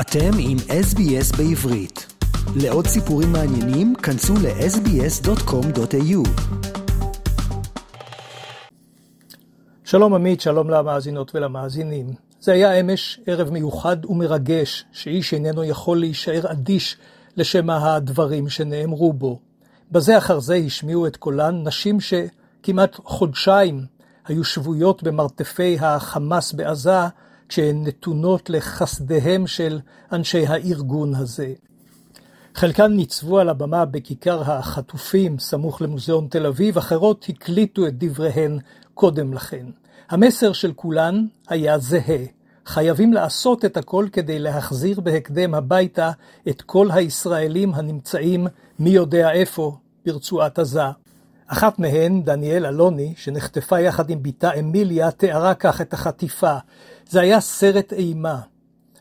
אתם עם SBS בעברית. לעוד סיפורים מעניינים, כנסו ל-sbs.com.au. שלום עמית, שלום למאזינות ולמאזינים. זה היה אמש ערב מיוחד ומרגש, שאיש איננו יכול להישאר אדיש לשם הדברים שנאמרו בו. בזה אחר זה השמיעו את קולן נשים שכמעט חודשיים היו שבויות במרתפי החמאס בעזה, כשהן נתונות לחסדיהם של אנשי הארגון הזה. חלקן ניצבו על הבמה בכיכר החטופים סמוך למוזיאון תל אביב, אחרות הקליטו את דבריהן קודם לכן. המסר של כולן היה זהה. חייבים לעשות את הכל כדי להחזיר בהקדם הביתה את כל הישראלים הנמצאים מי יודע איפה ברצועת עזה. אחת מהן, דניאל אלוני, שנחטפה יחד עם בתה אמיליה, תיארה כך את החטיפה. זה היה סרט אימה.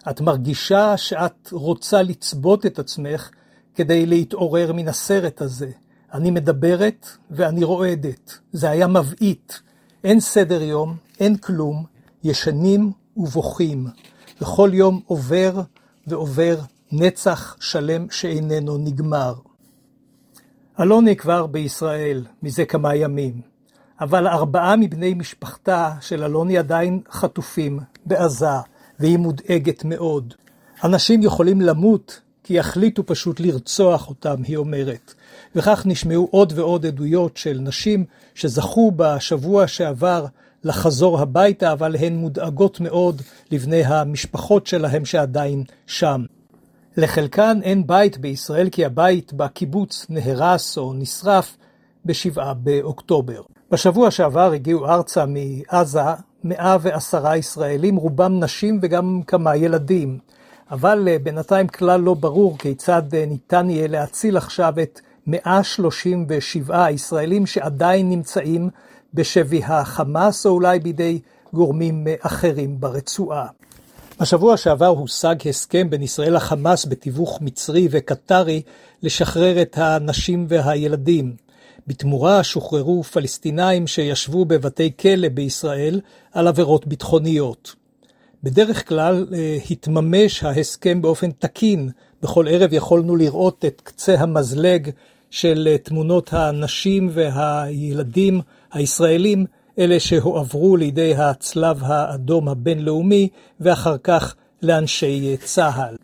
את מרגישה שאת רוצה לצבות את עצמך כדי להתעורר מן הסרט הזה. אני מדברת ואני רועדת. זה היה מבעית. אין סדר יום, אין כלום, ישנים ובוכים. וכל יום עובר ועובר נצח שלם שאיננו נגמר. אלוני כבר בישראל מזה כמה ימים, אבל ארבעה מבני משפחתה של אלוני עדיין חטופים בעזה, והיא מודאגת מאוד. אנשים יכולים למות כי יחליטו פשוט לרצוח אותם, היא אומרת. וכך נשמעו עוד ועוד עדויות של נשים שזכו בשבוע שעבר לחזור הביתה, אבל הן מודאגות מאוד לבני המשפחות שלהם שעדיין שם. לחלקן אין בית בישראל כי הבית בקיבוץ נהרס או נשרף בשבעה באוקטובר. בשבוע שעבר הגיעו ארצה מעזה 110 ישראלים, רובם נשים וגם כמה ילדים. אבל אה, בינתיים כלל לא ברור כיצד אה, ניתן יהיה להציל עכשיו את 137 הישראלים שעדיין נמצאים בשבי החמאס או אולי בידי גורמים אה, אחרים ברצועה. בשבוע שעבר הושג הסכם בין ישראל לחמאס בתיווך מצרי וקטרי לשחרר את הנשים והילדים. בתמורה שוחררו פלסטינאים שישבו בבתי כלא בישראל על עבירות ביטחוניות. בדרך כלל אה, התממש ההסכם באופן תקין. בכל ערב יכולנו לראות את קצה המזלג של אה, תמונות הנשים והילדים הישראלים אלה שהועברו לידי הצלב האדום הבינלאומי ואחר כך לאנשי צה"ל.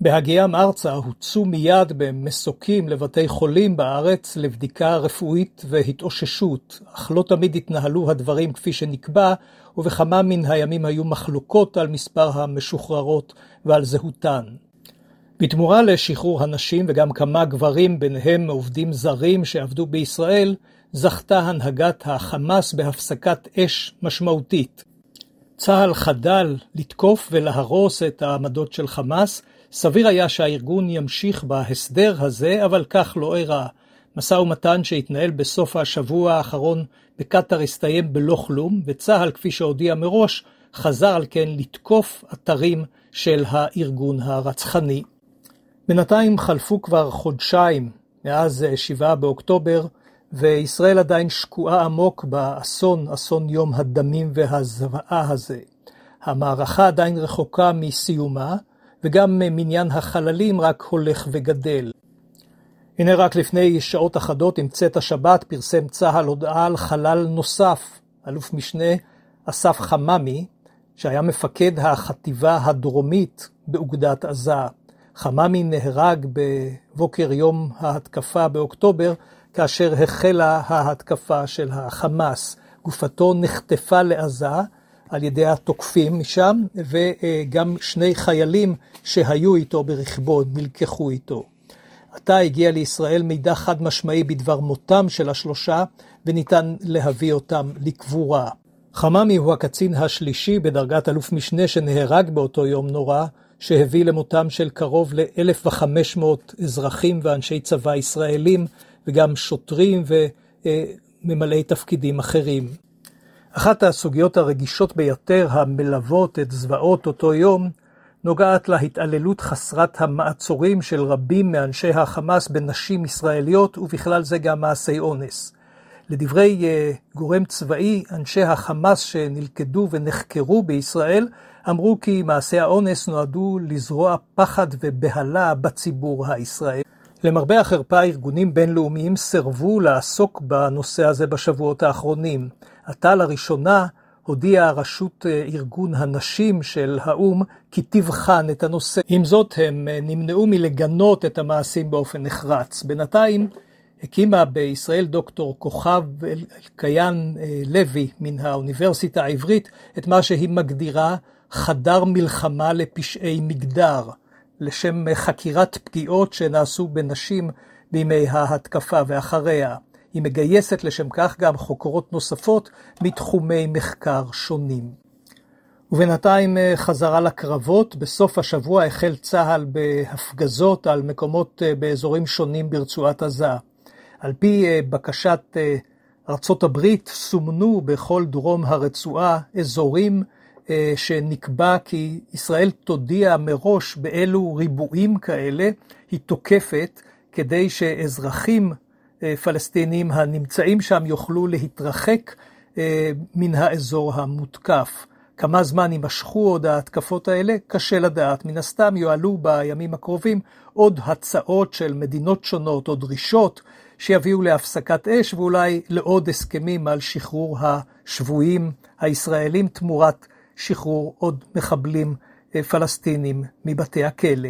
בהגיעם ארצה הוצאו מיד במסוקים לבתי חולים בארץ לבדיקה רפואית והתאוששות, אך לא תמיד התנהלו הדברים כפי שנקבע, ובכמה מן הימים היו מחלוקות על מספר המשוחררות ועל זהותן. בתמורה לשחרור הנשים וגם כמה גברים, ביניהם עובדים זרים שעבדו בישראל, זכתה הנהגת החמאס בהפסקת אש משמעותית. צה"ל חדל לתקוף ולהרוס את העמדות של חמאס, סביר היה שהארגון ימשיך בהסדר הזה, אבל כך לא אירע. משא ומתן שהתנהל בסוף השבוע האחרון בקטאר הסתיים בלא כלום, וצה"ל, כפי שהודיע מראש, חזר על כן לתקוף אתרים של הארגון הרצחני. בינתיים חלפו כבר חודשיים מאז 7 באוקטובר, וישראל עדיין שקועה עמוק באסון, אסון יום הדמים והזוועה הזה. המערכה עדיין רחוקה מסיומה, וגם מניין החללים רק הולך וגדל. הנה רק לפני שעות אחדות עם צאת השבת פרסם צה"ל הודעה על חלל נוסף, אלוף משנה אסף חממי, שהיה מפקד החטיבה הדרומית באוגדת עזה. חממי נהרג בבוקר יום ההתקפה באוקטובר, כאשר החלה ההתקפה של החמאס. גופתו נחטפה לעזה על ידי התוקפים משם, וגם שני חיילים שהיו איתו ברכבו נלקחו איתו. עתה הגיע לישראל מידע חד משמעי בדבר מותם של השלושה, וניתן להביא אותם לקבורה. חממי הוא הקצין השלישי בדרגת אלוף משנה שנהרג באותו יום נורא, שהביא למותם של קרוב ל-1,500 אזרחים ואנשי צבא ישראלים, וגם שוטרים וממלאי תפקידים אחרים. אחת הסוגיות הרגישות ביותר המלוות את זוועות אותו יום, נוגעת להתעללות חסרת המעצורים של רבים מאנשי החמאס בנשים ישראליות, ובכלל זה גם מעשי אונס. לדברי גורם צבאי, אנשי החמאס שנלכדו ונחקרו בישראל אמרו כי מעשי האונס נועדו לזרוע פחד ובהלה בציבור הישראלי. למרבה החרפה, ארגונים בינלאומיים סירבו לעסוק בנושא הזה בשבועות האחרונים. עתה לראשונה הודיעה רשות ארגון הנשים של האו"ם כי תבחן את הנושא. עם זאת, הם נמנעו מלגנות את המעשים באופן נחרץ. בינתיים הקימה בישראל דוקטור כוכב אלקיין לוי מן האוניברסיטה העברית את מה שהיא מגדירה חדר מלחמה לפשעי מגדר, לשם חקירת פגיעות שנעשו בנשים בימי ההתקפה ואחריה. היא מגייסת לשם כך גם חוקרות נוספות מתחומי מחקר שונים. ובינתיים חזרה לקרבות, בסוף השבוע החל צה"ל בהפגזות על מקומות באזורים שונים ברצועת עזה. על פי בקשת ארצות הברית סומנו בכל דרום הרצועה אזורים שנקבע כי ישראל תודיע מראש באילו ריבועים כאלה היא תוקפת, כדי שאזרחים פלסטינים הנמצאים שם יוכלו להתרחק מן האזור המותקף. כמה זמן יימשכו עוד ההתקפות האלה? קשה לדעת. מן הסתם יועלו בימים הקרובים עוד הצעות של מדינות שונות או דרישות שיביאו להפסקת אש ואולי לעוד הסכמים על שחרור השבויים הישראלים תמורת שחרור עוד מחבלים פלסטינים מבתי הכלא.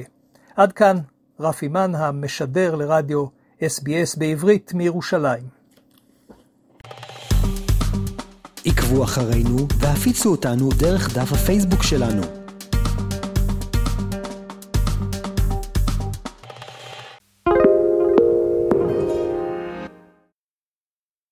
עד כאן רפי מן המשדר לרדיו SBS בעברית מירושלים. עקבו אחרינו והפיצו אותנו דרך דף הפייסבוק שלנו.